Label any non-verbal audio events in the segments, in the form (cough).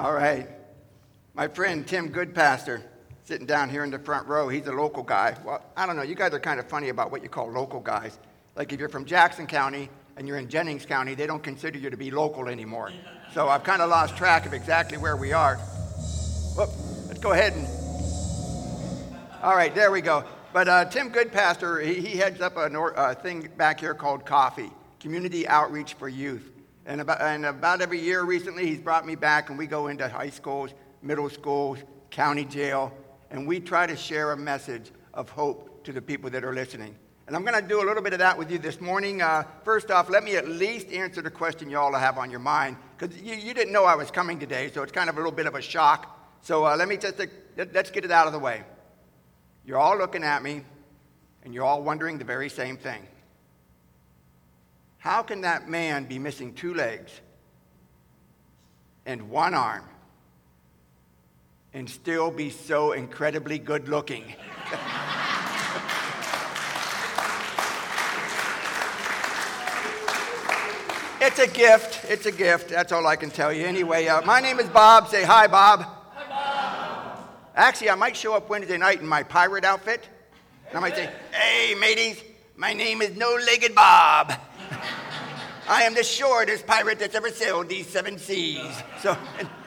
All right. My friend Tim Goodpastor, sitting down here in the front row, he's a local guy. Well, I don't know, you guys are kind of funny about what you call local guys. Like if you're from Jackson County and you're in Jennings County, they don't consider you to be local anymore. So I've kind of lost track of exactly where we are. Whoop, let's go ahead and. All right, there we go. But uh, Tim Goodpastor, he, he heads up a uh, thing back here called Coffee, Community Outreach for Youth. And about, and about every year recently, he's brought me back, and we go into high schools, middle schools, county jail, and we try to share a message of hope to the people that are listening. And I'm going to do a little bit of that with you this morning. Uh, first off, let me at least answer the question you all have on your mind, because you, you, didn't know I was coming today, so it's kind of a little bit of a shock. So uh, let me just, uh, let's get it out of the way. You're all looking at me, and you're all wondering the very same thing. How can that man be missing two legs and one arm and still be so incredibly good looking? (laughs) it's a gift. It's a gift. That's all I can tell you. Anyway, uh, my name is Bob. Say hi, Bob. Hi, Bob. Actually, I might show up Wednesday night in my pirate outfit. And I might say, hey, mateys, my name is No Legged Bob. I am the shortest pirate that's ever sailed these seven seas. So,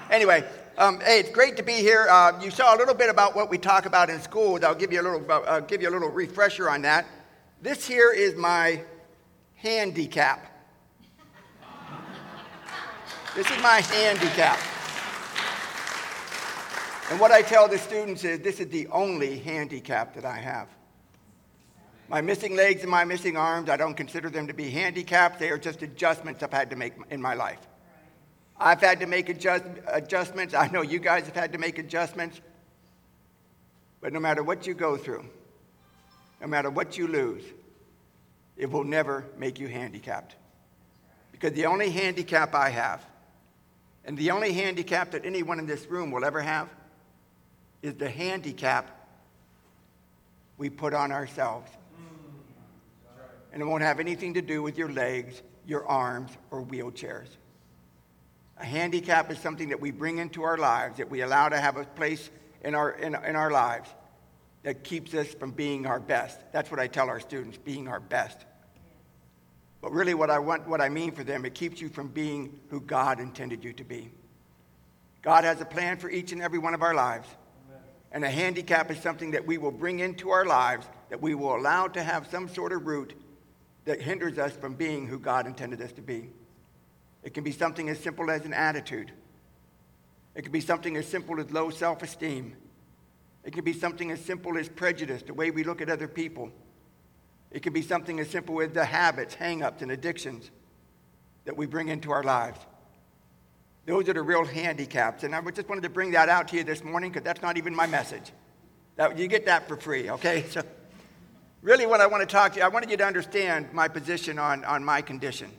anyway, um, hey, it's great to be here. Uh, you saw a little bit about what we talk about in school. I'll give you a little, uh, give you a little refresher on that. This here is my handicap. This is my handicap. And what I tell the students is this is the only handicap that I have. My missing legs and my missing arms, I don't consider them to be handicaps. They are just adjustments I've had to make in my life. I've had to make adjust, adjustments. I know you guys have had to make adjustments. But no matter what you go through, no matter what you lose, it will never make you handicapped. Because the only handicap I have, and the only handicap that anyone in this room will ever have, is the handicap we put on ourselves and it won't have anything to do with your legs, your arms, or wheelchairs. A handicap is something that we bring into our lives, that we allow to have a place in our, in, in our lives that keeps us from being our best. That's what I tell our students, being our best. But really, what I, want, what I mean for them, it keeps you from being who God intended you to be. God has a plan for each and every one of our lives. And a handicap is something that we will bring into our lives, that we will allow to have some sort of root that hinders us from being who God intended us to be. It can be something as simple as an attitude. It can be something as simple as low self esteem. It can be something as simple as prejudice, the way we look at other people. It can be something as simple as the habits, hang ups, and addictions that we bring into our lives. Those are the real handicaps. And I just wanted to bring that out to you this morning because that's not even my message. That, you get that for free, okay? (laughs) So really what I want to talk to you, I wanted you to understand my position on, on my condition.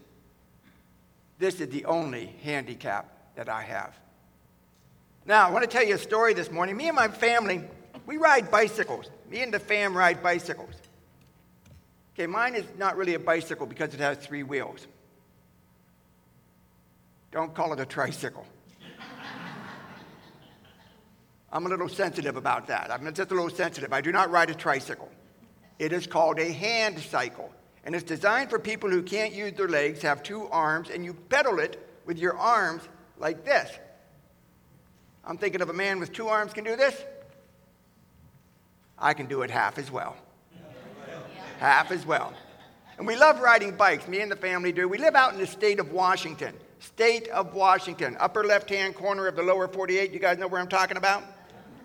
This is the only handicap that I have. Now, I want to tell you a story this morning. Me and my family, we ride bicycles. Me and the fam ride bicycles. Okay, mine is not really a bicycle because it has three wheels. Don't call it a tricycle. (laughs) I'm a little sensitive about that. I'm just a little sensitive. I do not ride a tricycle. It is called a hand cycle. And it's designed for people who can't use their legs, have two arms, and you pedal it with your arms like this. I'm thinking of a man with two arms can do this. I can do it half as well. Half as well. And we love riding bikes. Me and the family do. We live out in the state of Washington. State of Washington. Upper left hand corner of the lower 48. You guys know where I'm talking about?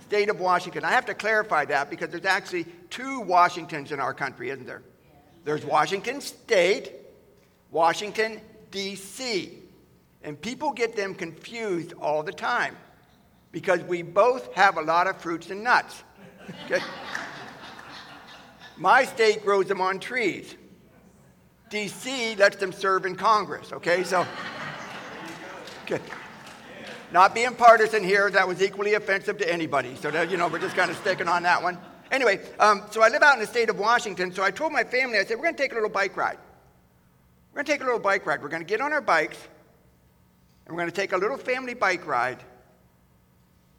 State of Washington. I have to clarify that because there's actually two Washingtons in our country, isn't there? There's Washington State, Washington, D.C. And people get them confused all the time because we both have a lot of fruits and nuts. Okay? My state grows them on trees. D.C. lets them serve in Congress, okay? So, okay. Not being partisan here, that was equally offensive to anybody. So, that, you know, we're just kind of sticking on that one. Anyway, um, so I live out in the state of Washington. So I told my family, I said, we're going to take a little bike ride. We're going to take a little bike ride. We're going to get on our bikes, and we're going to take a little family bike ride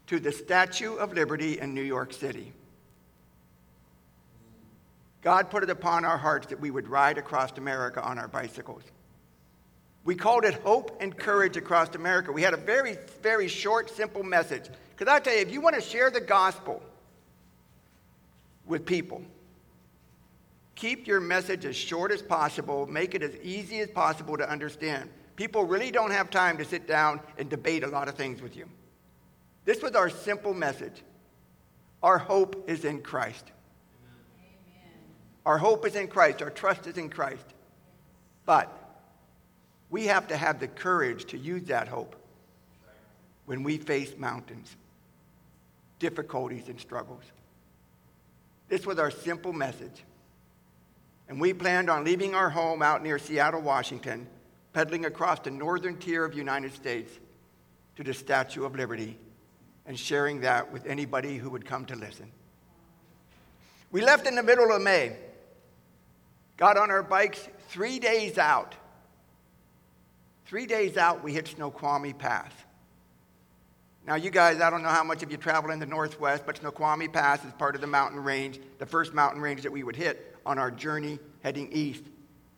to the Statue of Liberty in New York City. God put it upon our hearts that we would ride across America on our bicycles. We called it Hope and Courage Across America. We had a very, very short, simple message. Because I tell you, if you want to share the gospel with people, keep your message as short as possible, make it as easy as possible to understand. People really don't have time to sit down and debate a lot of things with you. This was our simple message. Our hope is in Christ. Our hope is in Christ. Our trust is in Christ. But we have to have the courage to use that hope when we face mountains, difficulties, and struggles. This was our simple message. And we planned on leaving our home out near Seattle, Washington, pedaling across the northern tier of the United States to the Statue of Liberty and sharing that with anybody who would come to listen. We left in the middle of May, got on our bikes three days out Three days out, we hit Snoqualmie Pass. Now, you guys, I don't know how much of you travel in the Northwest, but Snoqualmie Pass is part of the mountain range, the first mountain range that we would hit on our journey heading east.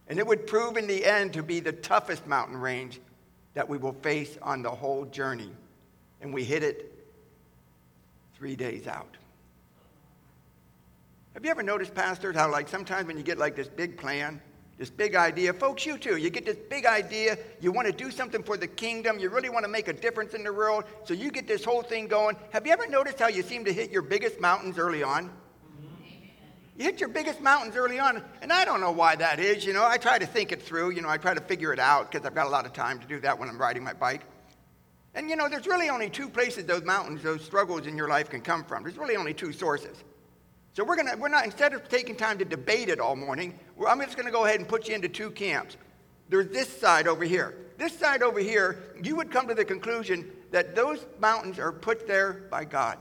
And it would prove in the end to be the toughest mountain range that we will face on the whole journey. And we hit it three days out. Have you ever noticed, pastors, how like sometimes when you get like this big plan, this big idea. Folks, you too. You get this big idea. You want to do something for the kingdom. You really want to make a difference in the world. So you get this whole thing going. Have you ever noticed how you seem to hit your biggest mountains early on? You hit your biggest mountains early on, and I don't know why that is. You know, I try to think it through. You know, I try to figure it out because I've got a lot of time to do that when I'm riding my bike. And you know, there's really only two places those mountains, those struggles in your life can come from. There's really only two sources. So we're gonna we're not instead of taking time to debate it all morning, I'm just gonna go ahead and put you into two camps. There's this side over here. This side over here, you would come to the conclusion that those mountains are put there by God.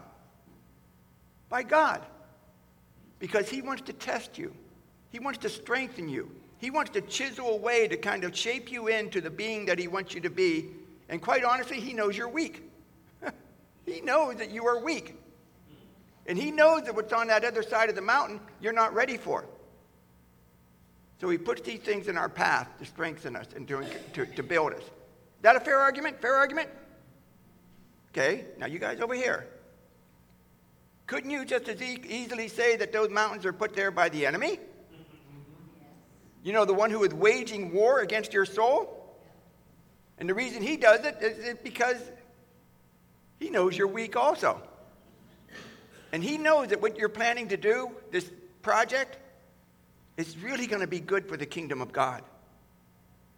By God. Because He wants to test you. He wants to strengthen you. He wants to chisel away to kind of shape you into the being that He wants you to be. And quite honestly, He knows you're weak. (laughs) he knows that you are weak. And he knows that what's on that other side of the mountain, you're not ready for. So he puts these things in our path to strengthen us and to, to, to build us. Is that a fair argument? Fair argument? Okay, now you guys over here. Couldn't you just as e- easily say that those mountains are put there by the enemy? You know, the one who is waging war against your soul? And the reason he does it is because he knows you're weak also. And he knows that what you're planning to do, this project, is really going to be good for the kingdom of God.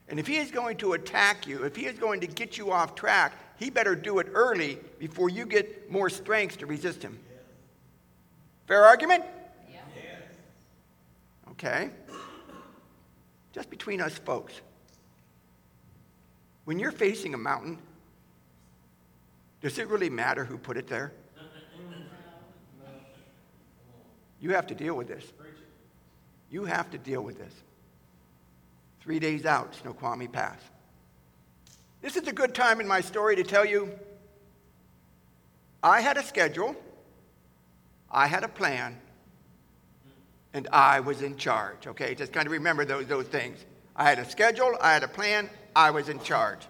And if he is going to attack you, if he is going to get you off track, he better do it early before you get more strength to resist him. Fair argument? Yeah. Okay. Just between us folks. When you're facing a mountain, does it really matter who put it there? You have to deal with this. You have to deal with this. Three days out, Snoqualmie Pass. This is a good time in my story to tell you I had a schedule, I had a plan, and I was in charge. Okay, just kind of remember those, those things. I had a schedule, I had a plan, I was in charge.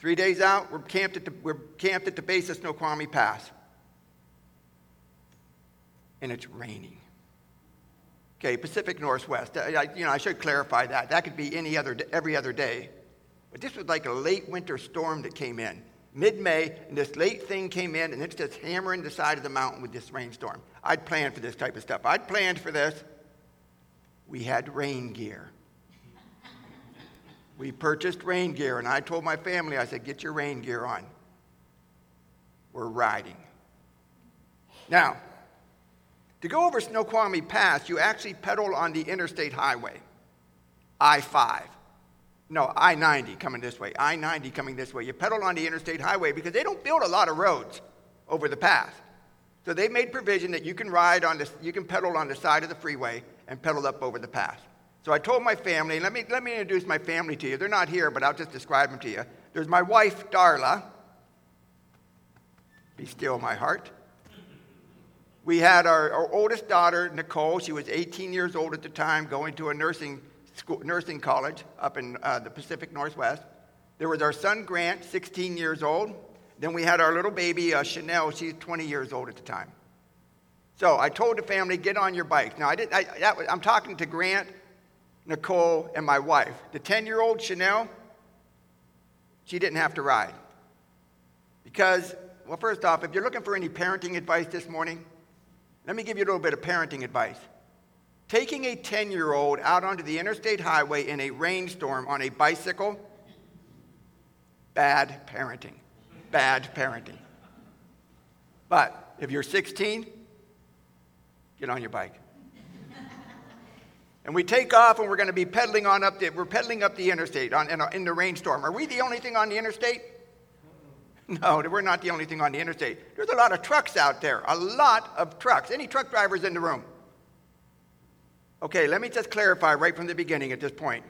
Three days out, we're camped at the, we're camped at the base of Snoqualmie Pass and it's raining. Okay, Pacific Northwest. I, you know, I should clarify that. That could be any other, every other day. But this was like a late winter storm that came in, mid-May, and this late thing came in, and it's just hammering the side of the mountain with this rainstorm. I'd planned for this type of stuff. I'd planned for this. We had rain gear. we purchased rain gear, and I told my family, I said, get your rain gear on. We're riding. Now, to go over Snoqualmie Pass, you actually pedal on the interstate highway, I 5. No, I 90 coming this way, I 90 coming this way. You pedal on the interstate highway because they don't build a lot of roads over the pass. So they made provision that you can ride on this, you can pedal on the side of the freeway and pedal up over the pass. So I told my family, let me, let me introduce my family to you. They're not here, but I'll just describe them to you. There's my wife, Darla. Be still, my heart. We had our, our oldest daughter, Nicole. She was 18 years old at the time, going to a nursing, school, nursing college up in uh, the Pacific Northwest. There was our son, Grant, 16 years old. Then we had our little baby, uh, Chanel. She's 20 years old at the time. So I told the family, get on your bike. Now, I didn't, I, that was, I'm talking to Grant, Nicole, and my wife. The 10 year old Chanel, she didn't have to ride. Because, well, first off, if you're looking for any parenting advice this morning, let me give you a little bit of parenting advice. Taking a 10 year old out onto the interstate highway in a rainstorm on a bicycle, bad parenting. Bad parenting. But if you're 16, get on your bike. and we take off and we're going to be pedaling on up the, we're pedaling up the interstate on, in, a, in the rainstorm. Are we the only thing on the interstate? No, we're not the only thing on the interstate. There's a lot of trucks out there, a lot of trucks. Any truck drivers in the room? Okay, let me just clarify right from the beginning at this point.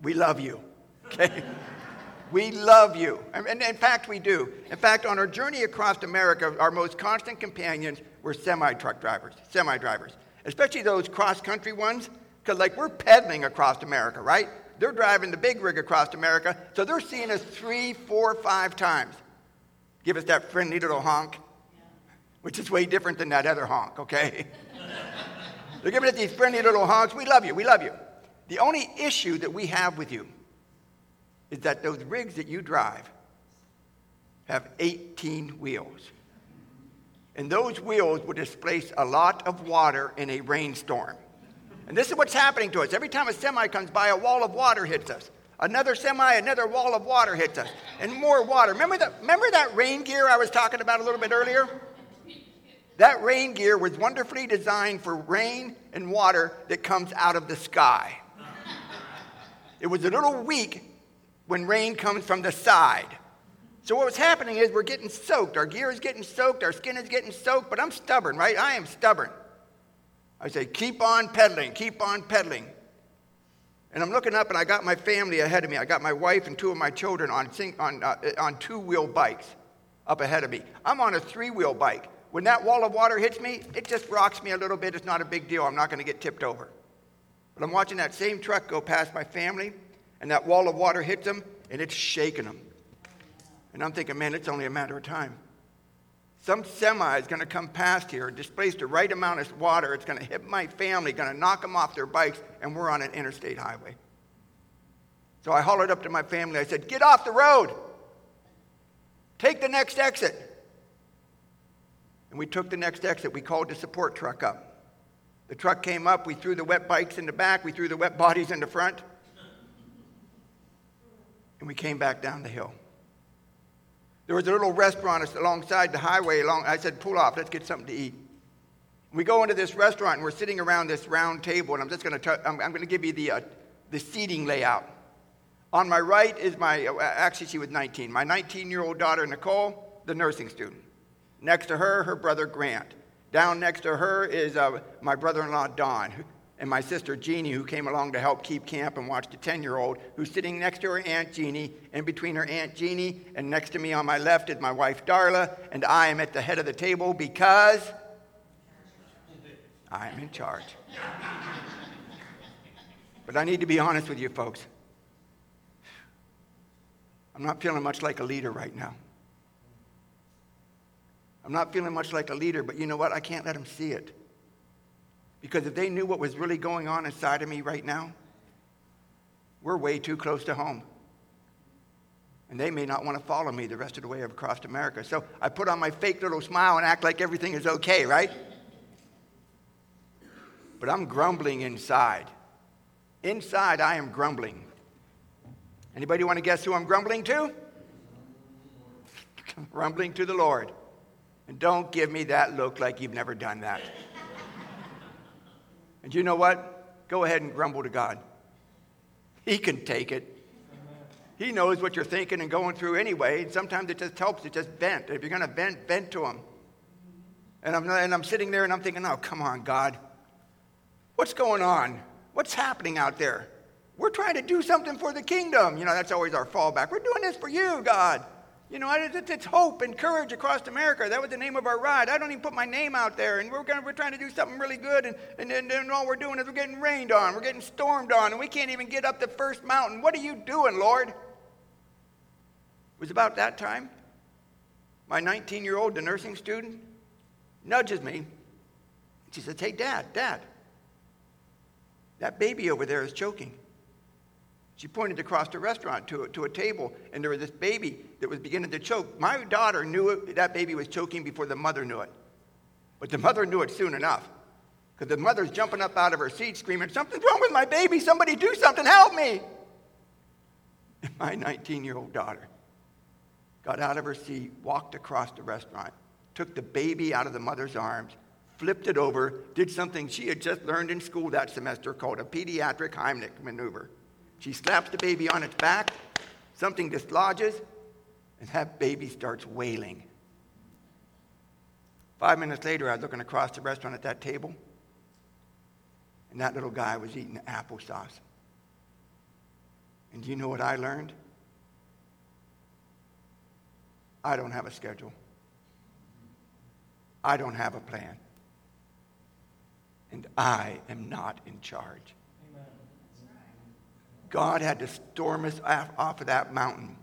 We love you, okay? (laughs) we love you. And in fact, we do. In fact, on our journey across America, our most constant companions were semi truck drivers, semi drivers, especially those cross country ones, because like we're pedaling across America, right? They're driving the big rig across America, so they're seeing us three, four, five times. Give us that friendly little honk, which is way different than that other honk, okay? (laughs) they're giving us these friendly little honks. We love you, we love you. The only issue that we have with you is that those rigs that you drive have 18 wheels. And those wheels will displace a lot of water in a rainstorm. And this is what's happening to us. Every time a semi comes by, a wall of water hits us. Another semi, another wall of water hits us. And more water. Remember, that? remember that rain gear I was talking about a little bit earlier? That rain gear was wonderfully designed for rain and water that comes out of the sky. It was a little weak when rain comes from the side. So what was happening is we're getting soaked. Our gear is getting soaked. Our skin is getting soaked. But I'm stubborn, right? I am stubborn. I say, keep on pedaling, keep on pedaling. And I'm looking up, and I got my family ahead of me. I got my wife and two of my children on, on, uh, on two wheel bikes up ahead of me. I'm on a three wheel bike. When that wall of water hits me, it just rocks me a little bit. It's not a big deal. I'm not going to get tipped over. But I'm watching that same truck go past my family, and that wall of water hits them, and it's shaking them. And I'm thinking, man, it's only a matter of time. Some semi is going to come past here, displace the right amount of water. It's going to hit my family, going to knock them off their bikes, and we're on an interstate highway. So I hollered up to my family. I said, Get off the road. Take the next exit. And we took the next exit. We called the support truck up. The truck came up. We threw the wet bikes in the back. We threw the wet bodies in the front. And we came back down the hill. There was a little restaurant alongside the highway. Along, I said, pull off, let's get something to eat. We go into this restaurant and we're sitting around this round table, and I'm just going to I'm, I'm going to give you the, uh, the seating layout. On my right is my, uh, actually, she was 19, my 19 year old daughter, Nicole, the nursing student. Next to her, her brother, Grant. Down next to her is uh, my brother in law, Don, and my sister Jeannie, who came along to help keep camp and watch the 10 year old, who's sitting next to her Aunt Jeannie. And between her Aunt Jeannie and next to me on my left is my wife Darla, and I am at the head of the table because I'm in charge. but I need to be honest with you, folks. I'm not feeling much like a leader right now. I'm not feeling much like a leader, but you know what? I can't let them see it. Because if they knew what was really going on inside of me right now, we're way too close to home. And they may not want to follow me the rest of the way across America. So I put on my fake little smile and act like everything is okay, right? But I'm grumbling inside. Inside, I am grumbling. Anybody want to guess who I'm grumbling to? (laughs) grumbling to the Lord. And don't give me that look like you've never done that. And you know what? Go ahead and grumble to God. He can take it. He knows what you're thinking and going through anyway. And sometimes it just helps to just vent. If you're going to vent, vent to Him. And I'm, and I'm sitting there and I'm thinking, oh, come on, God. What's going on? What's happening out there? We're trying to do something for the kingdom. You know, that's always our fallback. We're doing this for you, God. You know, it's hope and courage across America. That was the name of our ride. I don't even put my name out there, and we're, gonna, we're trying to do something really good, and, and, and, and all we're doing is we're getting rained on, we're getting stormed on, and we can't even get up the first mountain. What are you doing, Lord? It was about that time. My 19 year old, the nursing student, nudges me. She says, Hey, Dad, Dad, that baby over there is choking. She pointed across the restaurant to, to a table, and there was this baby that was beginning to choke. My daughter knew it, that baby was choking before the mother knew it. But the mother knew it soon enough. Because the mother's jumping up out of her seat screaming, Something's wrong with my baby. Somebody do something. Help me. (laughs) And my 19 year old daughter got out of her seat, walked across the restaurant, took the baby out of the mother's arms, flipped it over, did something she had just learned in school that semester called a pediatric Heimlich maneuver she slaps the baby on its back, something dislodges, and that baby starts wailing. Five minutes later, I was looking across the restaurant at that table, and that little guy was eating applesauce. And do you know what I learned? I don't have a schedule. I don't have a plan. And I am not in charge. God had to storm us off of that mountain,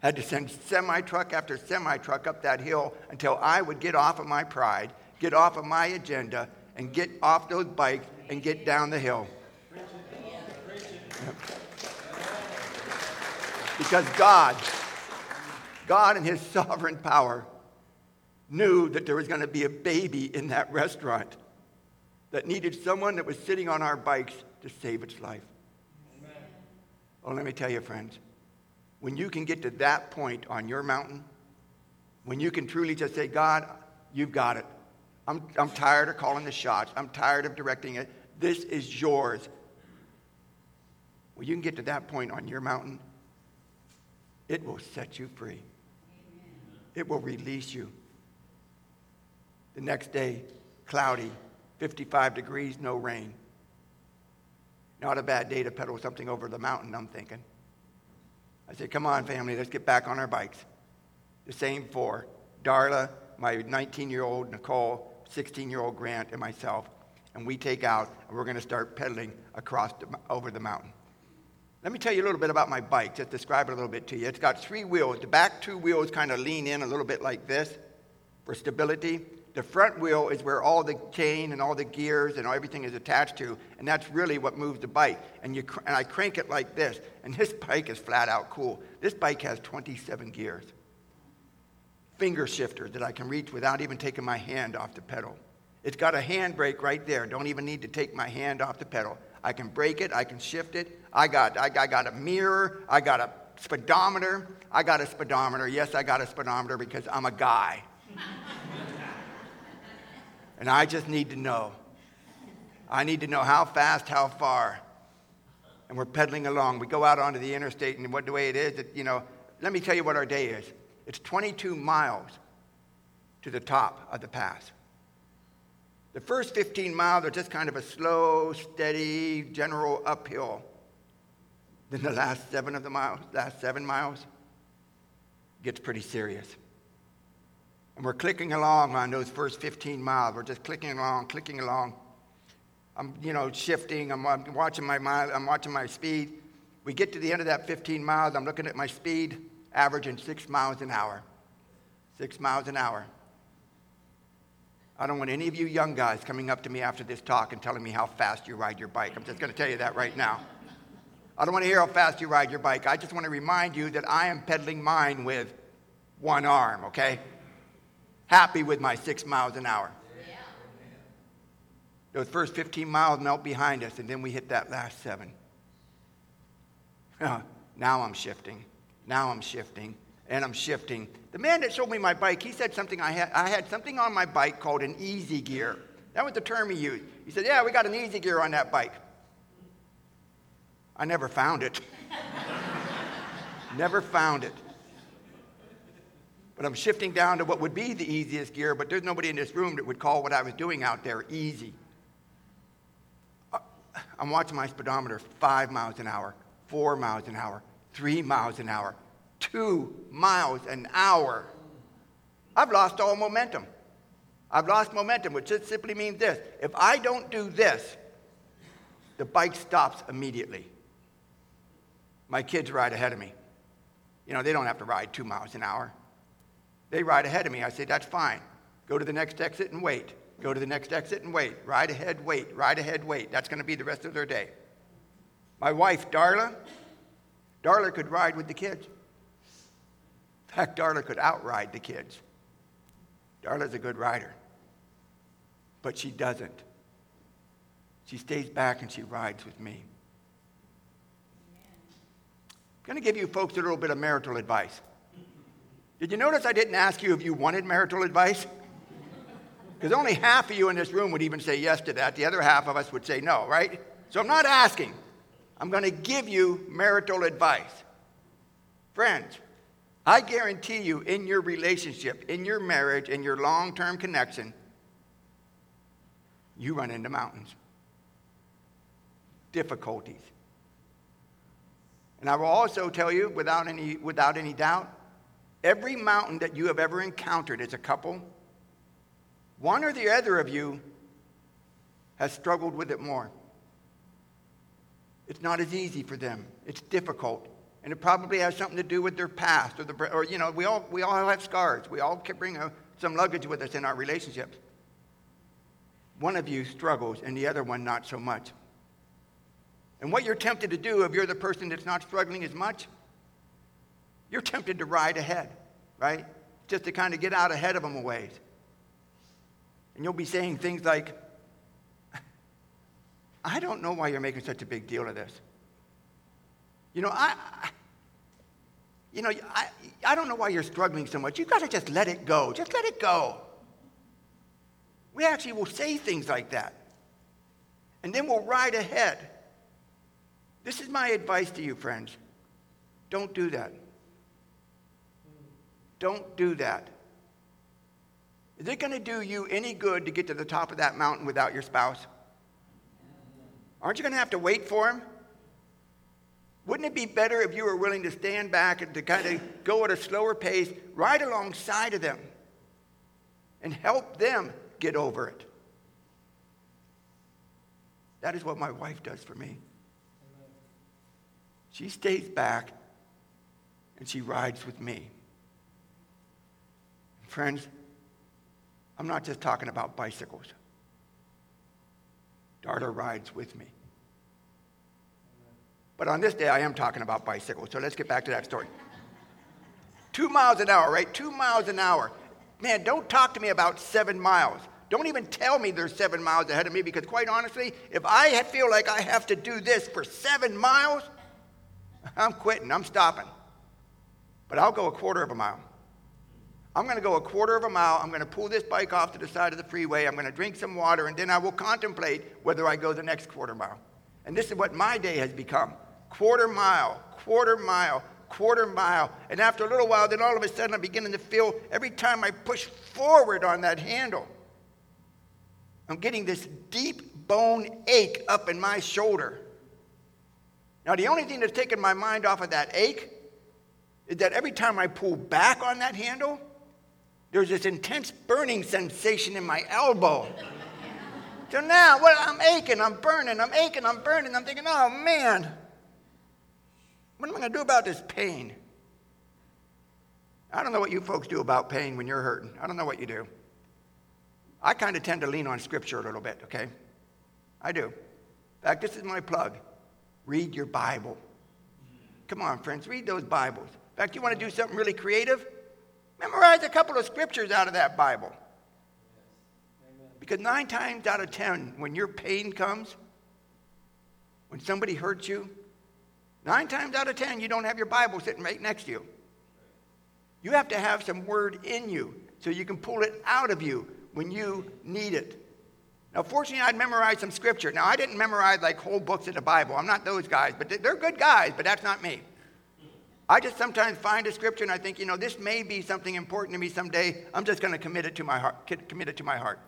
had to send semi truck after semi truck up that hill until I would get off of my pride, get off of my agenda, and get off those bikes and get down the hill. Because God, God in His sovereign power, knew that there was going to be a baby in that restaurant that needed someone that was sitting on our bikes to save its life. Oh, let me tell you, friends, when you can get to that point on your mountain, when you can truly just say, God, you've got it. I'm, I'm tired of calling the shots. I'm tired of directing it. This is yours. When you can get to that point on your mountain, it will set you free. It will release you. The next day, cloudy, 55 degrees, no rain. Not a bad day to pedal something over the mountain, I'm thinking. I said, Come on, family, let's get back on our bikes. The same for Darla, my 19 year old Nicole, 16 year old Grant, and myself. And we take out and we're going to start pedaling across the, over the mountain. Let me tell you a little bit about my bike, just describe it a little bit to you. It's got three wheels. The back two wheels kind of lean in a little bit like this for stability. The front wheel is where all the chain and all the gears and everything is attached to, and that's really what moves the bike. And, you, and I crank it like this, and this (laughs) bike is flat out cool. This bike has 27 gears. Finger shifter that I can reach without even taking my hand off the pedal. It's got a handbrake right there. Don't even need to take my hand off the pedal. I can brake it, I can shift it. I got, I, I got a mirror, I got a speedometer. I got a speedometer. Yes, I got a speedometer because I'm a guy. (laughs) And I just need to know. I need to know how fast, how far. And we're pedaling along. We go out onto the interstate, and what the way it is, that, you know, let me tell you what our day is. It's 22 miles to the top of the pass. The first 15 miles are just kind of a slow, steady, general uphill. Then the last seven of the miles, last seven miles, gets pretty serious. And we're clicking along on those first 15 miles. We're just clicking along, clicking along. I'm, you know, shifting. I'm, I'm watching my mile, I'm watching my speed. We get to the end of that 15 miles. I'm looking at my speed, averaging six miles an hour. Six miles an hour. I don't want any of you young guys coming up to me after this talk and telling me how fast you ride your bike. I'm just going to tell you that right now. I don't want to hear how fast you ride your bike. I just want to remind you that I am pedaling mine with one arm, okay? Happy with my six miles an hour. Those first 15 miles melt behind us, and then we hit that last seven. now I'm shifting. Now I'm shifting. And I'm shifting. The man that showed me my bike, he said something I had. I had something on my bike called an easy gear. That was the term he used. He said, Yeah, we got an easy gear on that bike. I never found it. (laughs) never found it. But I'm shifting down to what would be the easiest gear, but there's nobody in this room that would call what I was doing out there easy. Uh, I'm watching my speedometer five miles an hour, four miles an hour, three miles an hour. two miles an hour. I've lost all momentum. I've lost momentum, which just simply means this if I don't do this, the bike stops immediately. My kids ride ahead of me. You know, they don't have to ride two miles an hour. They ride ahead of me. I say, that's fine. Go to the next exit and wait. Go to the next exit and wait. Ride ahead, wait. Ride ahead, wait. That's going to be the rest of their day. My wife, Darla, Darla could ride with the kids. In fact, Darla could outride the kids. Darla's a good rider. But she doesn't. She stays back and she rides with me. I'm going to give you folks a little bit of marital advice. Did you notice I didn't ask you if you wanted marital advice? Because only half of you in this room would even say yes to that. The other half of us would say no, right? So I'm not asking. I'm going to give you marital advice. Friends, I guarantee you in your relationship, in your marriage, in your long term connection, you run into mountains, difficulties. And I will also tell you, without any, without any doubt, every mountain that you have ever encountered as a couple, one or the other of you has struggled with it more. It's not as easy for them. It's difficult. And it probably has something to do with their past or, the, or you know, we all, we all have scars. We all bring a, some luggage with us in our relationships. One of you struggles and the other one not so much. And what you're tempted to do if you're the person that's not struggling as much, you're tempted to ride ahead, right? Just to kind of get out ahead of them a ways. And you'll be saying things like, (laughs) I don't know why you're making such a big deal of this. You know, I, you know, I, I don't know why you're struggling so much. You've got to just let it go. Just let it go. We actually will say things like that. And then we'll ride ahead. This is my advice to you, friends. Don't do that. Don't do that. Is it going to do you any good to get to the top of that mountain without your spouse? Aren't you going to have to wait for him? Wouldn't it be better if you were willing to stand back and to kind of go at a slower pace right alongside of them and help them get over it? That is what my wife does for me. She stays back and she rides with me. Friends, I'm not just talking about bicycles. Darla rides with me. But on this day, I am talking about bicycles. So let's get back to that story. Two miles an hour, right? Two miles an hour. Man, don't talk to me about seven miles. Don't even tell me there's seven miles ahead of me because, quite honestly, if I feel like I have to do this for seven miles, I'm quitting. I'm stopping. But I'll go a quarter of a mile. I'm going to go a quarter of a mile. I'm going to pull this bike off to the side of the freeway. I'm going to drink some water, and then I will contemplate whether I go the next quarter mile. And this is what my day has become quarter mile, quarter mile, quarter mile. And after a little while, then all of a sudden I'm beginning to feel every time I push forward on that handle, I'm getting this deep bone ache up in my shoulder. Now, the only thing that's taken my mind off of that ache is that every time I pull back on that handle, there's this intense burning sensation in my elbow. so now, well, I'm aching, I'm burning, I'm aching, I'm burning. I'm thinking, oh man, what am I going to do about this pain? I don't know what you folks do about pain when you're hurting. I don't know what you do. I kind of tend to lean on Scripture a little bit, okay? I do. In fact, this is my plug. Read your Bible. Come on, friends, read those Bibles. In fact, you want to do something really creative? Memorize a couple of scriptures out of that Bible. Because nine times out of ten, when your pain comes, when somebody hurts you, Nine times out of ten, you don't have your Bible sitting right next to you. You have to have some word in you so you can pull it out of you when you need it. Now, fortunately, I'd memorized some scripture. Now, I didn't memorize like whole books of the Bible. I'm not those guys, but they're good guys, but that's not me. I just sometimes find a scripture and I think, you know, this may be something important to me someday. I'm just going to commit it to my heart. Commit it to my heart.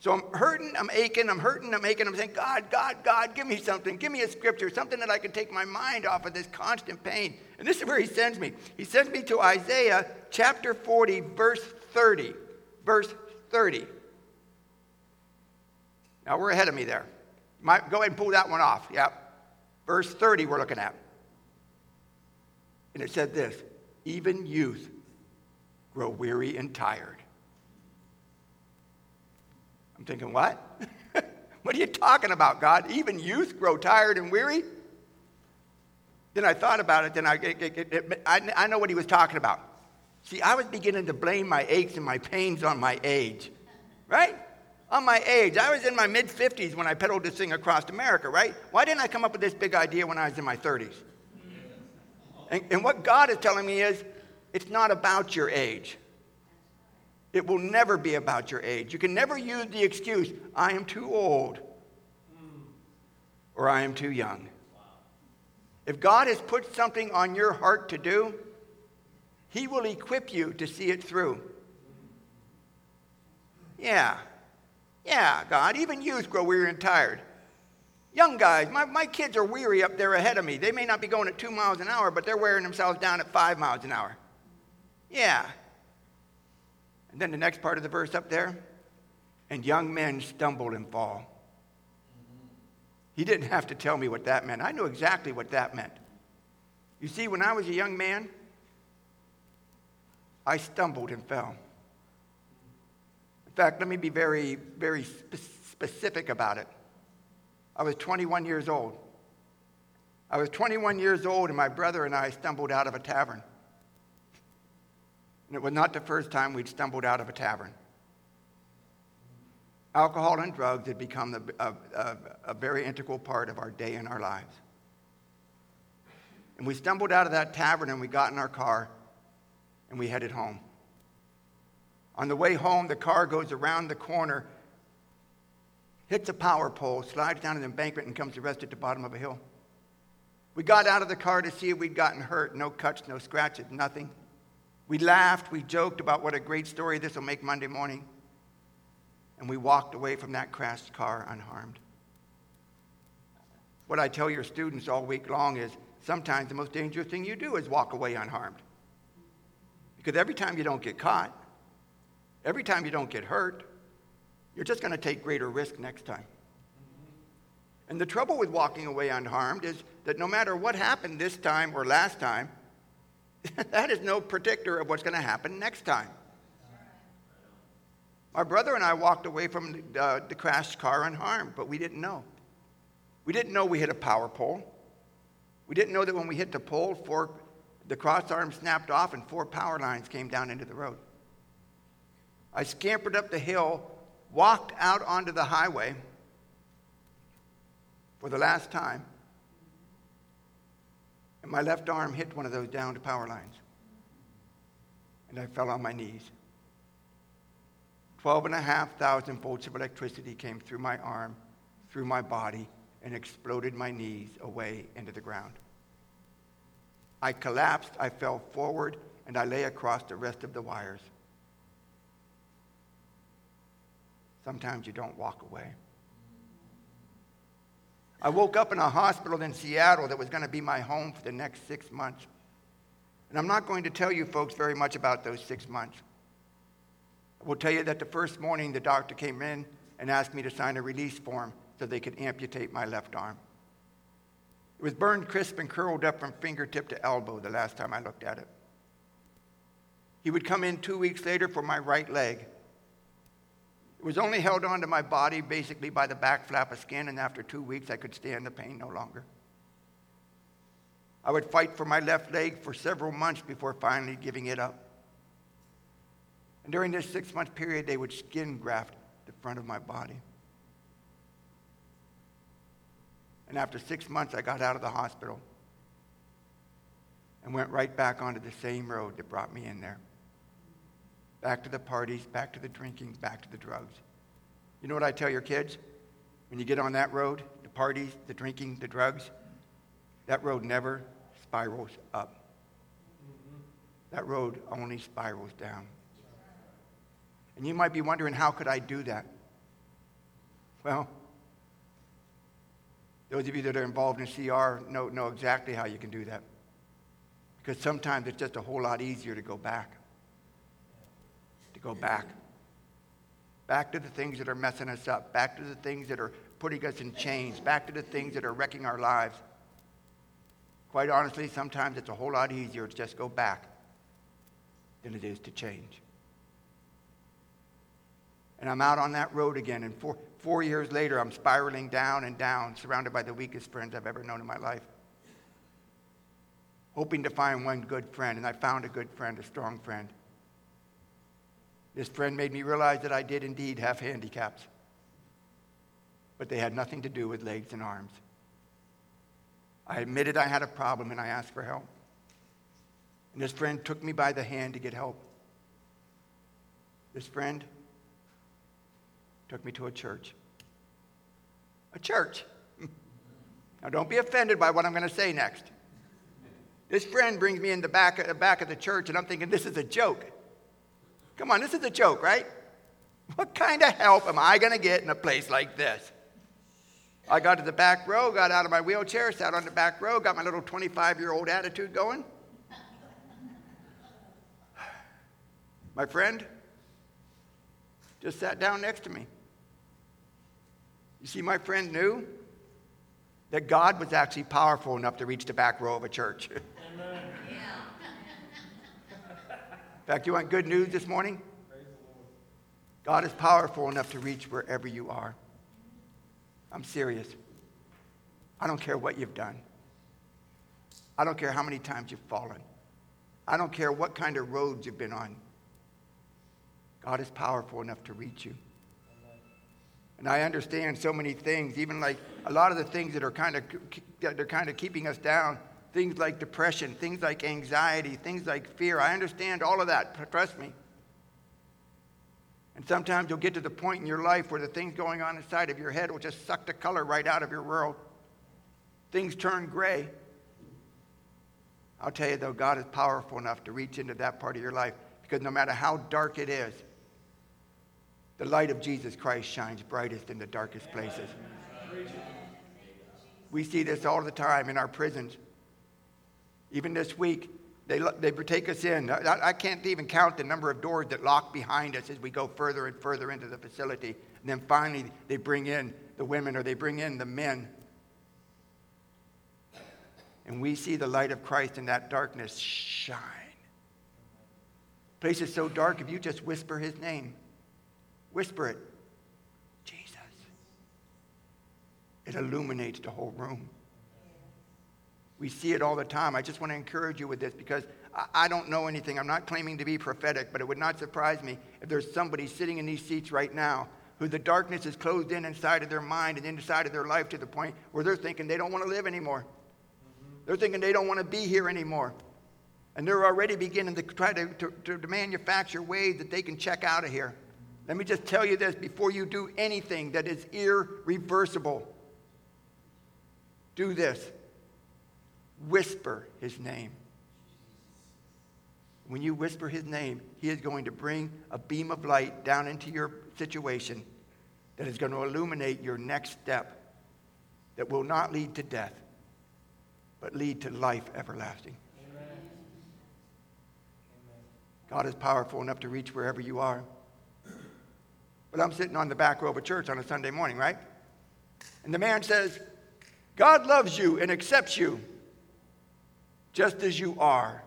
So I'm hurting, I'm aching, I'm hurting, I'm aching. I'm saying, God, God, God, give me something. Give me a scripture, something that I can take my mind off of this constant pain. And this is where he sends me. He sends me to Isaiah chapter 40, verse 30. Verse 30. Now we're ahead of me there. Might go ahead and pull that one off. Yep. Verse 30 we're looking at. And it said this even youth grow weary and tired. I'm thinking, what? (laughs) what are you talking about, God? Even youth grow tired and weary? Then I thought about it, then I, it, it, it, I, I know what he was talking about. See, I was beginning to blame my aches and my pains on my age, right? On my age. I was in my mid 50s when I pedaled this thing across America, right? Why didn't I come up with this big idea when I was in my 30s? And, and what God is telling me is it's not about your age. It will never be about your age. You can never use the excuse, I am too old or I am too young. If God has put something on your heart to do, He will equip you to see it through. Yeah. Yeah, God. Even youth grow weary and tired. Young guys, my, my kids are weary up there ahead of me. They may not be going at two miles an hour, but they're wearing themselves down at five miles an hour. Yeah. And then the next part of the verse up there, and young men stumble and fall. He didn't have to tell me what that meant. I knew exactly what that meant. You see, when I was a young man, I stumbled and fell. In fact, let me be very, very spe- specific about it. I was 21 years old. I was 21 years old, and my brother and I stumbled out of a tavern. And it was not the first time we'd stumbled out of a tavern. Alcohol and drugs had become a, a, a, very integral part of our day and our lives. And we stumbled out of that tavern and we got in our car and we headed home. On the way home, the car goes around the corner, hits a power pole, slides down an embankment, and comes to rest at the bottom of a hill. We got out of the car to see if we'd gotten hurt. No cuts, no scratches, nothing. We laughed, we joked about what a great story this will make Monday morning. And we walked away from that crashed car unharmed. What I tell your students all week long is sometimes the most dangerous thing you do is walk away unharmed. Because every time you don't get caught, every time you don't get hurt, you're just going to take greater risk next time. And the trouble with walking away unharmed is that no matter what happened this time or last time, (laughs) that is no predictor of what's going to happen next time. My brother and I walked away from the, uh, the crashed car unharmed, but we didn't know. We didn't know we hit a power pole. We didn't know that when we hit the pole, four, the cross arm snapped off and four power lines came down into the road. I scampered up the hill, walked out onto the highway for the last time, and my left arm hit one of those downed power lines. And I fell on my knees. 12,500 volts of electricity came through my arm, through my body, and exploded my knees away into the ground. I collapsed, I fell forward, and I lay across the rest of the wires. Sometimes you don't walk away. I woke up in a hospital in Seattle that was going to be my home for the next six months. And I'm not going to tell you folks very much about those six months. I will tell you that the first morning the doctor came in and asked me to sign a release form so they could amputate my left arm. It was burned crisp and curled up from fingertip to elbow the last time I looked at it. He would come in two weeks later for my right leg. Was only held onto my body basically by the back flap of skin, and after two weeks, I could stand the pain no longer. I would fight for my left leg for several months before finally giving it up. And during this six month period, they would skin graft the front of my body. And after six months, I got out of the hospital and went right back onto the same road that brought me in there back to the parties, back to the drinking, back to the drugs. You know what I tell your kids? When you get on that road, the parties, the drinking, the drugs, that road never spirals up. That road only spirals down. And you might be wondering, how could I do that? Well, those of you that are involved in CR know, know exactly how you can do that. Because sometimes it's just a whole lot easier to go back. To go back. Back to the things that are messing us up, back to the things that are putting us in chains, back to the things that are wrecking our lives. Quite honestly, sometimes it's a whole lot easier to just go back than it is to change. And I'm out on that road again, and four, four years later, I'm spiraling down and down, surrounded by the weakest friends I've ever known in my life. Hoping to find one good friend, and I found a good friend, a strong friend. This friend made me realize that I did indeed have handicaps, but they had nothing to do with legs and arms. I admitted I had a problem and I asked for help. And this friend took me by the hand to get help. This friend took me to a church. A church. (laughs) Now, don't be offended by what I'm going to say next. This friend brings me in the back, the back of the church, and I'm thinking, this is a joke. Come on, this is a joke, right? What kind of help am I going to get in a place like this? I got to the back row, got out of my wheelchair, sat on the back row, got my little 25 year old attitude going. My friend just sat down next to me. You see, my friend knew that God was actually powerful enough to reach the back row of a church. (laughs) In fact, you want good news this morning? God is powerful enough to reach wherever you are. I'm serious. I don't care what you've done. I don't care how many times you've fallen. I don't care what kind of roads you've been on. God is powerful enough to reach you. And I understand so many things, even like a lot of the things that are kind of they're kind of keeping us down, things like depression, things like anxiety, things like fear. I understand all of that. Trust me. And sometimes you'll get to the point in your life where the things going on inside of your head will just suck the color right out of your world. Things turn gray. I'll tell you though, God is powerful enough to reach into that part of your life because no matter how dark it is, the light of Jesus Christ shines brightest in the darkest places. We see this all the time in our prisons. Even this week, they, they take us in. I, I can't even count the number of doors that lock behind us as we go further and further into the facility. And then finally, they bring in the women or they bring in the men. And we see the light of Christ in that darkness shine. Place is so dark, if you just whisper his name, Whisper it. Jesus. It illuminates the whole room. We see it all the time. I just want to encourage you with this because I don't know anything. I'm not claiming to be prophetic, but it would not surprise me if there's somebody sitting in these seats right now who the darkness is closed in inside of their mind and inside of their life to the point where they're thinking they don't want to live anymore. They're thinking they don't want to be here anymore. And they're already beginning to try to, to, to manufacture ways that they can check out of here. Let me just tell you this before you do anything that is irreversible. Do this whisper his name. When you whisper his name, he is going to bring a beam of light down into your situation that is going to illuminate your next step that will not lead to death, but lead to life everlasting. Amen. God is powerful enough to reach wherever you are. But I'm sitting on the back row of a church on a Sunday morning, right? And the man says, God loves you and accepts you just as you are.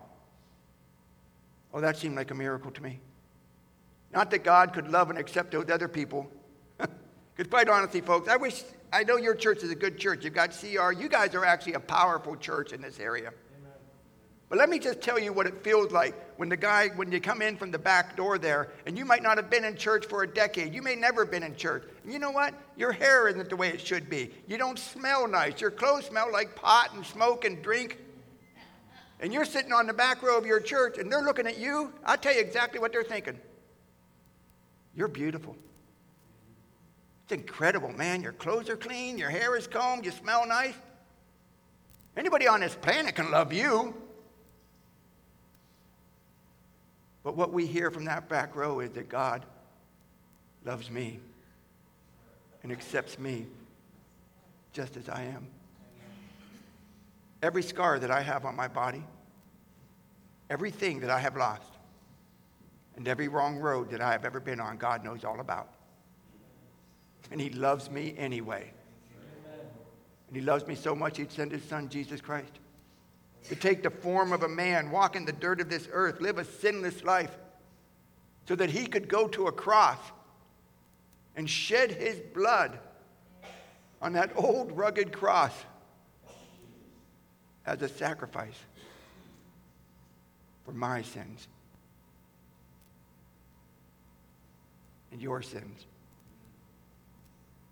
Oh, that seemed like a miracle to me. Not that God could love and accept those other people. (laughs) Because, quite honestly, folks, I wish, I know your church is a good church. You've got CR. You guys are actually a powerful church in this area. But let me just tell you what it feels like when the guy, when you come in from the back door there, and you might not have been in church for a decade. You may never have been in church. And you know what? Your hair isn't the way it should be. You don't smell nice. Your clothes smell like pot and smoke and drink. And you're sitting on the back row of your church, and they're looking at you. I'll tell you exactly what they're thinking. You're beautiful. It's incredible, man. Your clothes are clean, your hair is combed, you smell nice. Anybody on this planet can love you. But what we hear from that back row is that God loves me. and accepts me just as I am. Every scar that I have on my body, everything that I have lost, and every wrong road that I have ever been on, God knows all about. And He loves me anyway. And He loves me so much, He'd send His Son, Jesus Christ, to take the form of a man, walk in the dirt of this earth, live a sinless life, so that He could go to a cross and shed His blood on that old rugged cross as a sacrifice for my sins and your sins.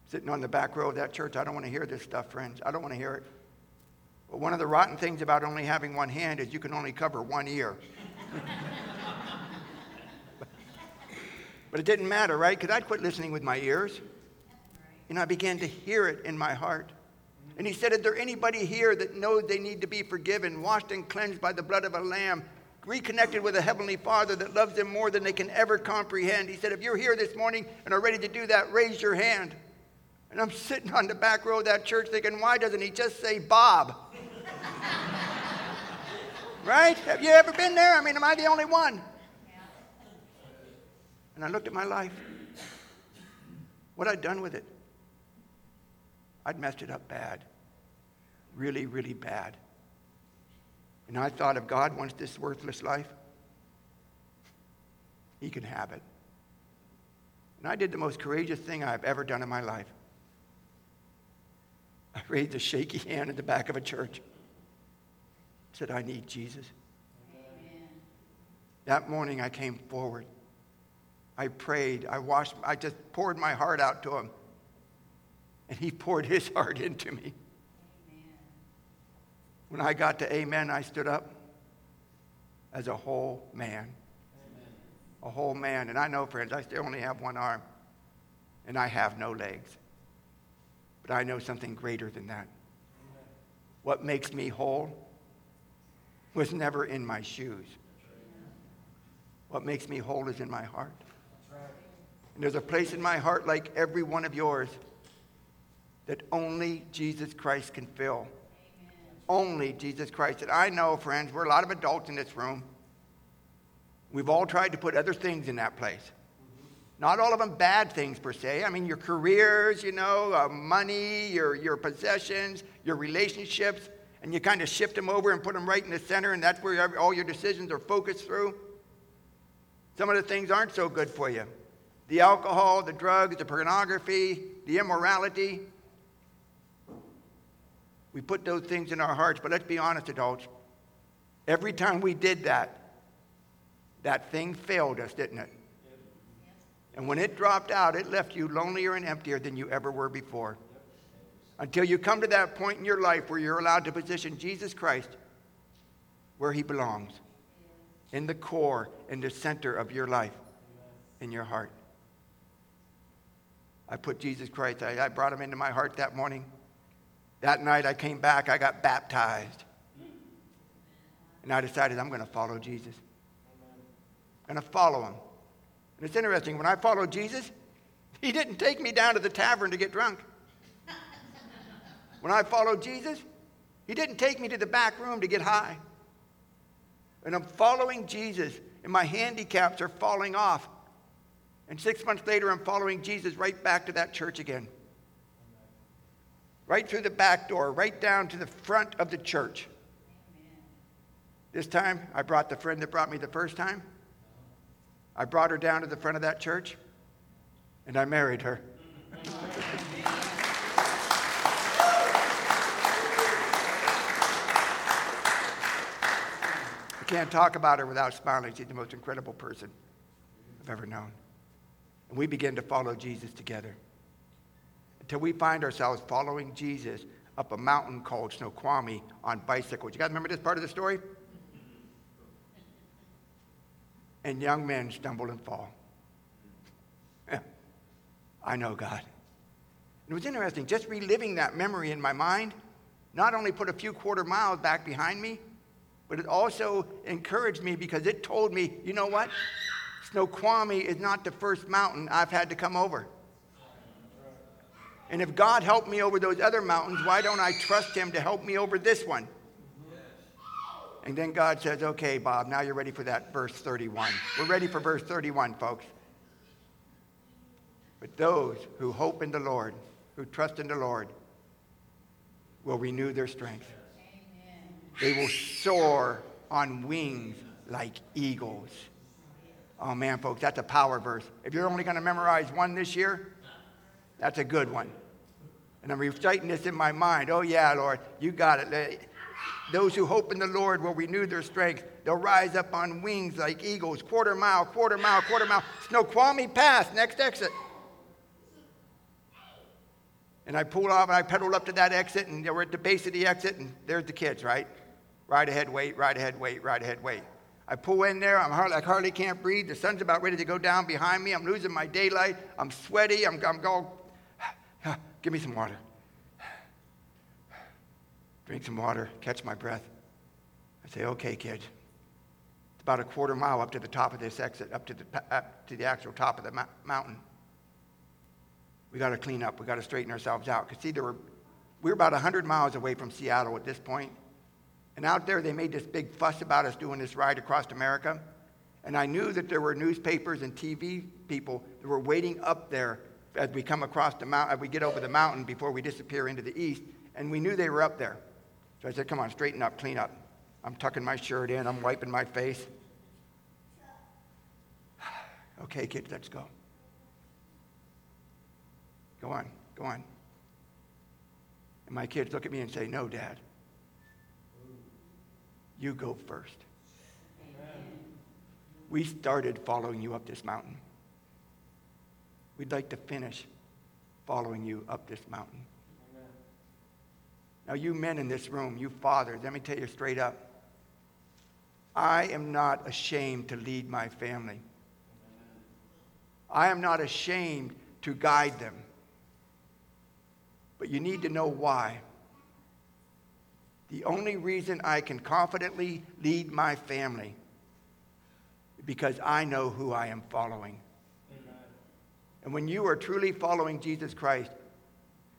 Sitting on the back row of that church, I don't want to hear this stuff, friends. I don't want to hear it. But one of the rotten things about only having one hand is you can only cover one ear. but it didn't matter, right? Because I'd quit listening with my ears. And I began to hear it in my heart. And he said, Is there anybody here that knows they need to be forgiven, washed and cleansed by the blood of a lamb, reconnected with a heavenly Father that loves them more than they can ever comprehend? He said, If you're here this morning and are ready to do that, raise your hand. And I'm sitting on the back row of that church thinking, Why doesn't he just say Bob? (laughs) right? Have you ever been there? I mean, am I the only one? And I looked at my life. What I'd done with it. I'd messed it up bad. Really, really bad. And I thought if God wants this worthless life, He can have it. And I did the most courageous thing I've ever done in my life. I raised a shaky hand at the back of a church. Said, I need Jesus. Amen. That morning I came forward. I prayed. I washed, I just poured my heart out to him and he poured his heart into me. Amen. When I got to amen, I stood up as a whole man. Amen. A whole man. And I know, friends, I still only have one arm, and I have no legs. But I know something greater than that. Amen. What makes me whole was never in my shoes. What makes me whole is in my heart. And there's a place in my heart, like every one of yours, that only Jesus Christ can fill. Amen. Only Jesus Christ. And I know, friends, we're a lot of adults in this room. We've all tried to put other things in that place. Not all of them bad things per se. I mean, your careers, you know, uh, money, your, your possessions, your relationships, and you kind of shift them over and put them right in the center, and that's where all your decisions are focused through. Some of the things aren't so good for you the alcohol, the drugs, the pornography, the immorality. We put those things in our hearts, but let's be honest, adults. Every time we did that, that thing failed us, didn't it? And when it dropped out, it left you lonelier and emptier than you ever were before. Until you come to that point in your life where you're allowed to position Jesus Christ where he belongs in the core, in the center of your life, in your heart. I put Jesus Christ, I, I brought him into my heart that morning. That night I came back, I got baptized. And I decided I'm going to follow Jesus. I'm going to follow him. And it's interesting, when I followed Jesus, (laughs) he didn't take me down to the tavern to get drunk. When I followed Jesus, he didn't take me to the back room to get high. And I'm following Jesus, and my handicaps are falling off. And six months later, I'm following Jesus right back to that church again right through the back door, right down to the front of the church. This time, I brought the friend that brought me the first time. I brought her down to the front of that church, and I married her. I can't talk about her without smiling. She's the most incredible person I've ever known. And we began to follow Jesus together till we find ourselves following Jesus up a mountain called Snoqualmie on bicycles. You guys remember this part of the story? And young men stumble and fall. I know God. it was interesting, just reliving that memory in my mind, not only put a few quarter miles back behind me, but it also encouraged me because it told me, you know what? Snoqualmie is not the first mountain I've had to come over. And if God helped me over those other mountains, why don't I trust Him to help me over this one? And then God says, okay, Bob, now you're ready for that verse 31. We're ready for verse 31, folks. But those who hope in the Lord, who trust in the Lord, will renew their strength. Amen. They will soar on wings like eagles. Oh man, folks, that's a power verse. If you're only going to memorize one this year, that's a good one. And I'm reciting this in my mind. Oh, yeah, Lord, you got it. Those who hope in the Lord will renew their strength. They'll rise up on wings like eagles. Quarter mile, quarter mile, quarter mile. Snoqualmie Pass, next exit. And I pulled off and I pedaled up to that exit, and we're at the base of the exit, and there's the kids, right? Right ahead, wait, right ahead, wait, right ahead, wait. I pull in there, I'm hardly, I hardly can't breathe. The sun's about ready to go down behind me. I'm losing my daylight. I'm sweaty. I'm, I'm going, give me some water drink some water, catch my breath. I say, okay, kid. It's about a quarter mile up to the top of this exit, up to the, up to the actual top of the mountain. We got to clean up. We got to straighten ourselves out. Because, see, there were, we were about 100 miles away from Seattle at this point. And out there, they made this big fuss about us doing this ride across America. And I knew that there were newspapers and TV people that were waiting up there as we come across the mountain, as we get over the mountain before we disappear into the east. And we knew they were up there. So I said, Come on, straighten up, clean up. I'm tucking my shirt in, I'm wiping my face. (sighs) okay, kids, let's go. Go on, go on. And my kids look at me and say, No, Dad. You go first. Amen. We started following you up this mountain. We'd like to finish following you up this mountain. Now, you men in this room, you fathers, let me tell you straight up. I am not ashamed to lead my family. I am not ashamed to guide them. But you need to know why. The only reason I can confidently lead my family because I know who I am following. And when you are truly following Jesus Christ,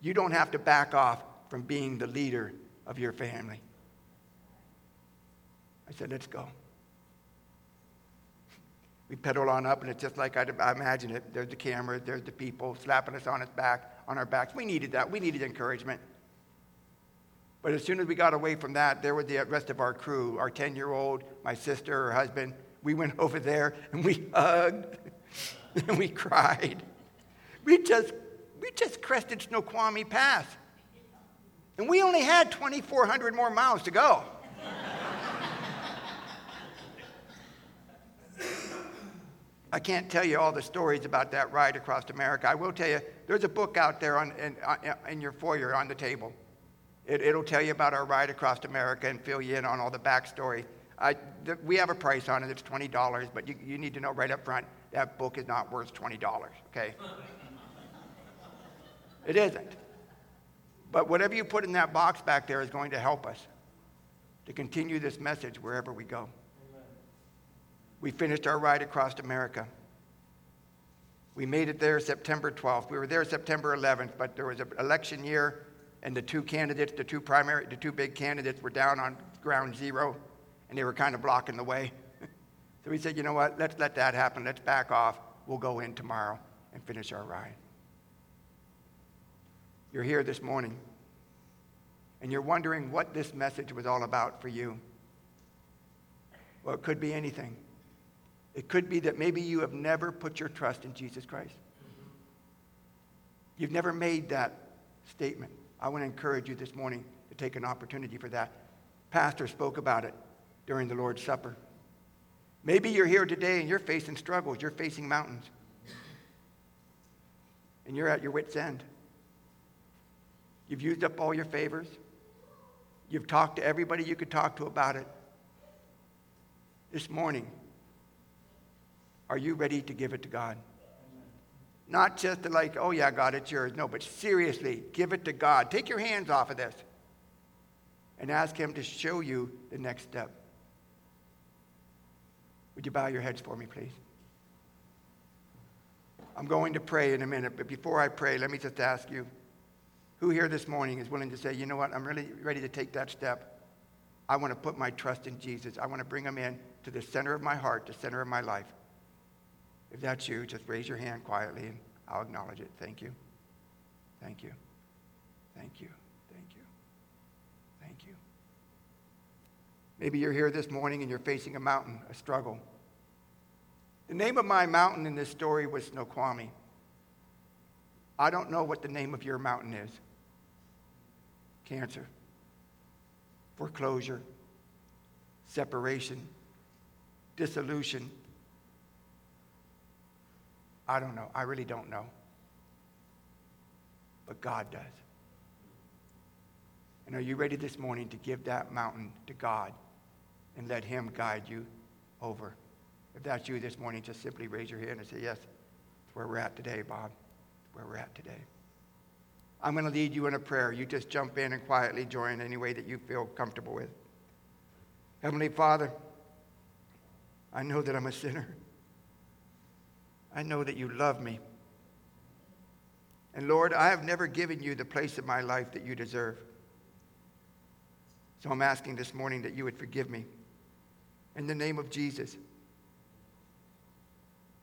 you don't have to back off from being the leader of your family. I said, let's go. We pedal on up, and it's just like I, I imagine it. There's the camera, there's the people slapping us on, his back, on our backs. We needed that. We needed encouragement. But as soon as we got away from that, there was the rest of our crew, our 10 year old, my sister, her husband. We went (laughs) over there and we hugged (laughs) and we cried. We just, we just crested Snoqualmie Pass. And we only had 2,400 more miles to go. (laughs) I can't tell you all the stories about that ride across America. I will tell you, there's a book out there on, in, uh, in your foyer on the table. It, will tell you about our ride across America and fill you in on all the backstory. I, we have a price on it, it's $20, but you, you need to know right up front that book is not worth $20, okay? it isn't. But whatever you put in that box back there is going to help us to continue this message wherever we go. Amen. We finished our ride across America. We made it there September 12th. We were there September 11th, but there was an election year, and the two candidates, the two primary, the two big candidates, were down on ground zero, and they were kind of blocking the way. So we said, you know what? Let's let that happen. Let's back off. We'll go in tomorrow and finish our ride. You're here this morning and you're wondering what this message was all about for you. Well, it could be anything. It could be that maybe you have never put your trust in Jesus Christ. You've never made that statement. I want to encourage you this morning to take an opportunity for that. Pastor spoke about it during the Lord's Supper. Maybe you're here today and you're facing struggles, you're facing mountains, and you're at your wits' end. You've used up all your favors. You've talked to everybody you could talk to about it. This morning, are you ready to give it to God? Not just to like, oh yeah, God, it's yours. No, but seriously, give it to God. Take your hands off of this and ask Him to show you the next step. Would you bow your heads for me, please? I'm going to pray in a minute, but before I pray, let me just ask you Who here this morning is willing to say, you know what, I'm really ready to take that step? I want to put my trust in Jesus. I want to bring him in to the center of my heart, the center of my life. If that's you, just raise your hand quietly and I'll acknowledge it. Thank you. Thank you. Thank you. Thank you. Maybe you're here this morning and you're facing a mountain, a struggle. The name of my mountain in this story was Snoqualmie. I don't know what the name of your mountain is cancer, foreclosure, separation, dissolution. I don't know. I really don't know. But God does. And are you ready this morning to give that mountain to God and let Him guide you over? If that's you this morning, just simply raise your hand and say, Yes, it's where we're at today, Bob. It's where we're at today. I'm going to lead you in a prayer. You just jump in and quietly join any way that you feel comfortable with. Heavenly Father, I know that I'm a sinner. I know that you love me. And Lord, I have never given you the place in my life that you deserve. So I'm asking this morning that you would forgive me in the name of Jesus.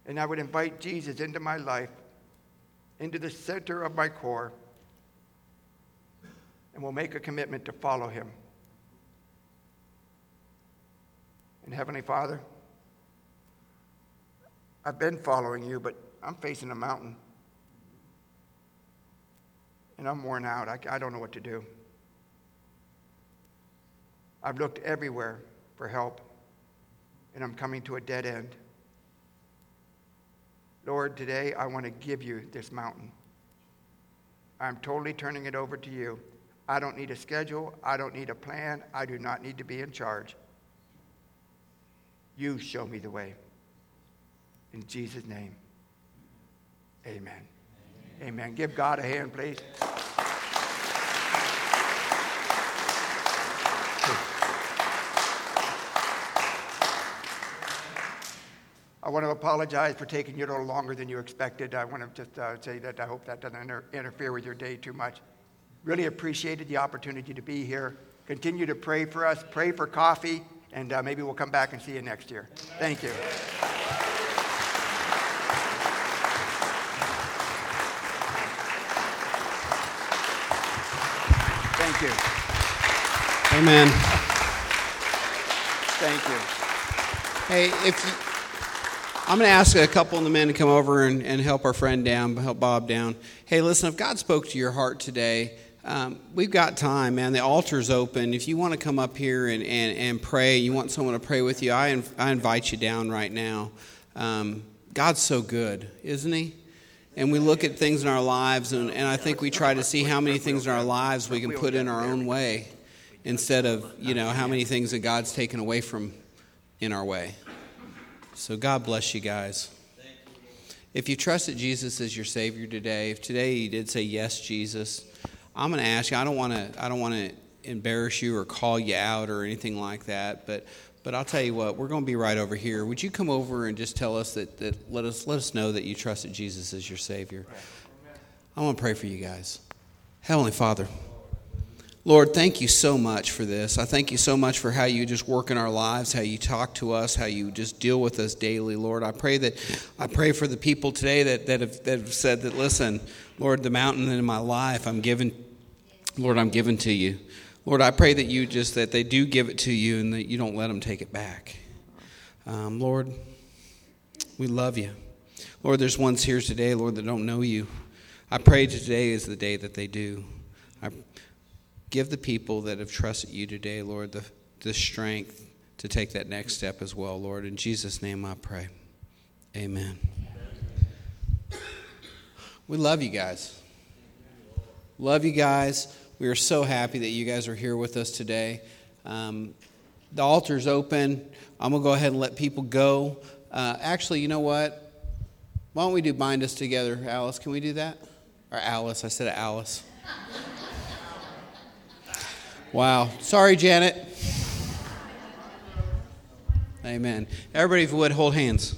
And I would invite Jesus into my life, into the center of my core and will make a commitment to follow him. And Heavenly Father, I've been following you, but I'm facing a mountain. And I'm worn out. I, I don't know what to do. I've looked everywhere for help, and I'm coming to a dead end. Lord, today I want to give you this mountain. I'm totally turning it over to you. I don't need a schedule. I don't need a plan. I do not need to be in charge. You show me the way. In Jesus' name, amen. Amen. amen. Give God a hand, please. I want to apologize for taking you a little longer than you expected. I want to just uh, say that I hope that doesn't inter- interfere with your day too much. Really appreciated the opportunity to be here. Continue to pray for us, pray for coffee, and uh, maybe we'll come back and see you next year. Thank you. Thank you. Amen. Thank you. Hey, if you, I'm going to ask a couple of the men to come over and, and help our friend down, help Bob down. Hey, listen, if God spoke to your heart today, um, we've got time, man. The altar's open. If you want to come up here and, and, and pray, you want someone to pray with you, I, I invite you down right now. Um, God's so good, isn't He? And we look at things in our lives, and, and I think we try to see how many things in our lives we can put in our own way instead of, you know, how many things that God's taken away from in our way. So God bless you guys. If you trusted Jesus as your Savior today, if today you did say yes, Jesus, I'm going to ask you. I don't want to. I don't want to embarrass you or call you out or anything like that. But but I'll tell you what. We're going to be right over here. Would you come over and just tell us that that let us let us know that you trusted Jesus as your Savior. I want to pray for you guys. Heavenly Father. Lord, thank you so much for this. I thank you so much for how you just work in our lives, how you talk to us, how you just deal with us daily, Lord. I pray that I pray for the people today that, that, have, that have said that, listen, Lord, the mountain in my life I'm given, Lord, I'm given to you. Lord, I pray that you just that they do give it to you and that you don't let them take it back. Um, Lord, we love you. Lord, there's ones here today, Lord, that don't know you. I pray today is the day that they do. I give the people that have trusted you today, Lord, the, the strength to take that next step as well, Lord. In Jesus' name I pray. Amen. We love you guys. Love you guys. We are so happy that you guys are here with us today. Um, the altar's open. I'm going to go ahead and let people go. Uh, actually, you know what? Why don't we do Bind Us Together, Alice? Can we do that? Or Alice. I said Alice. Wow. Sorry, Janet. Amen. Everybody, if you would, hold hands.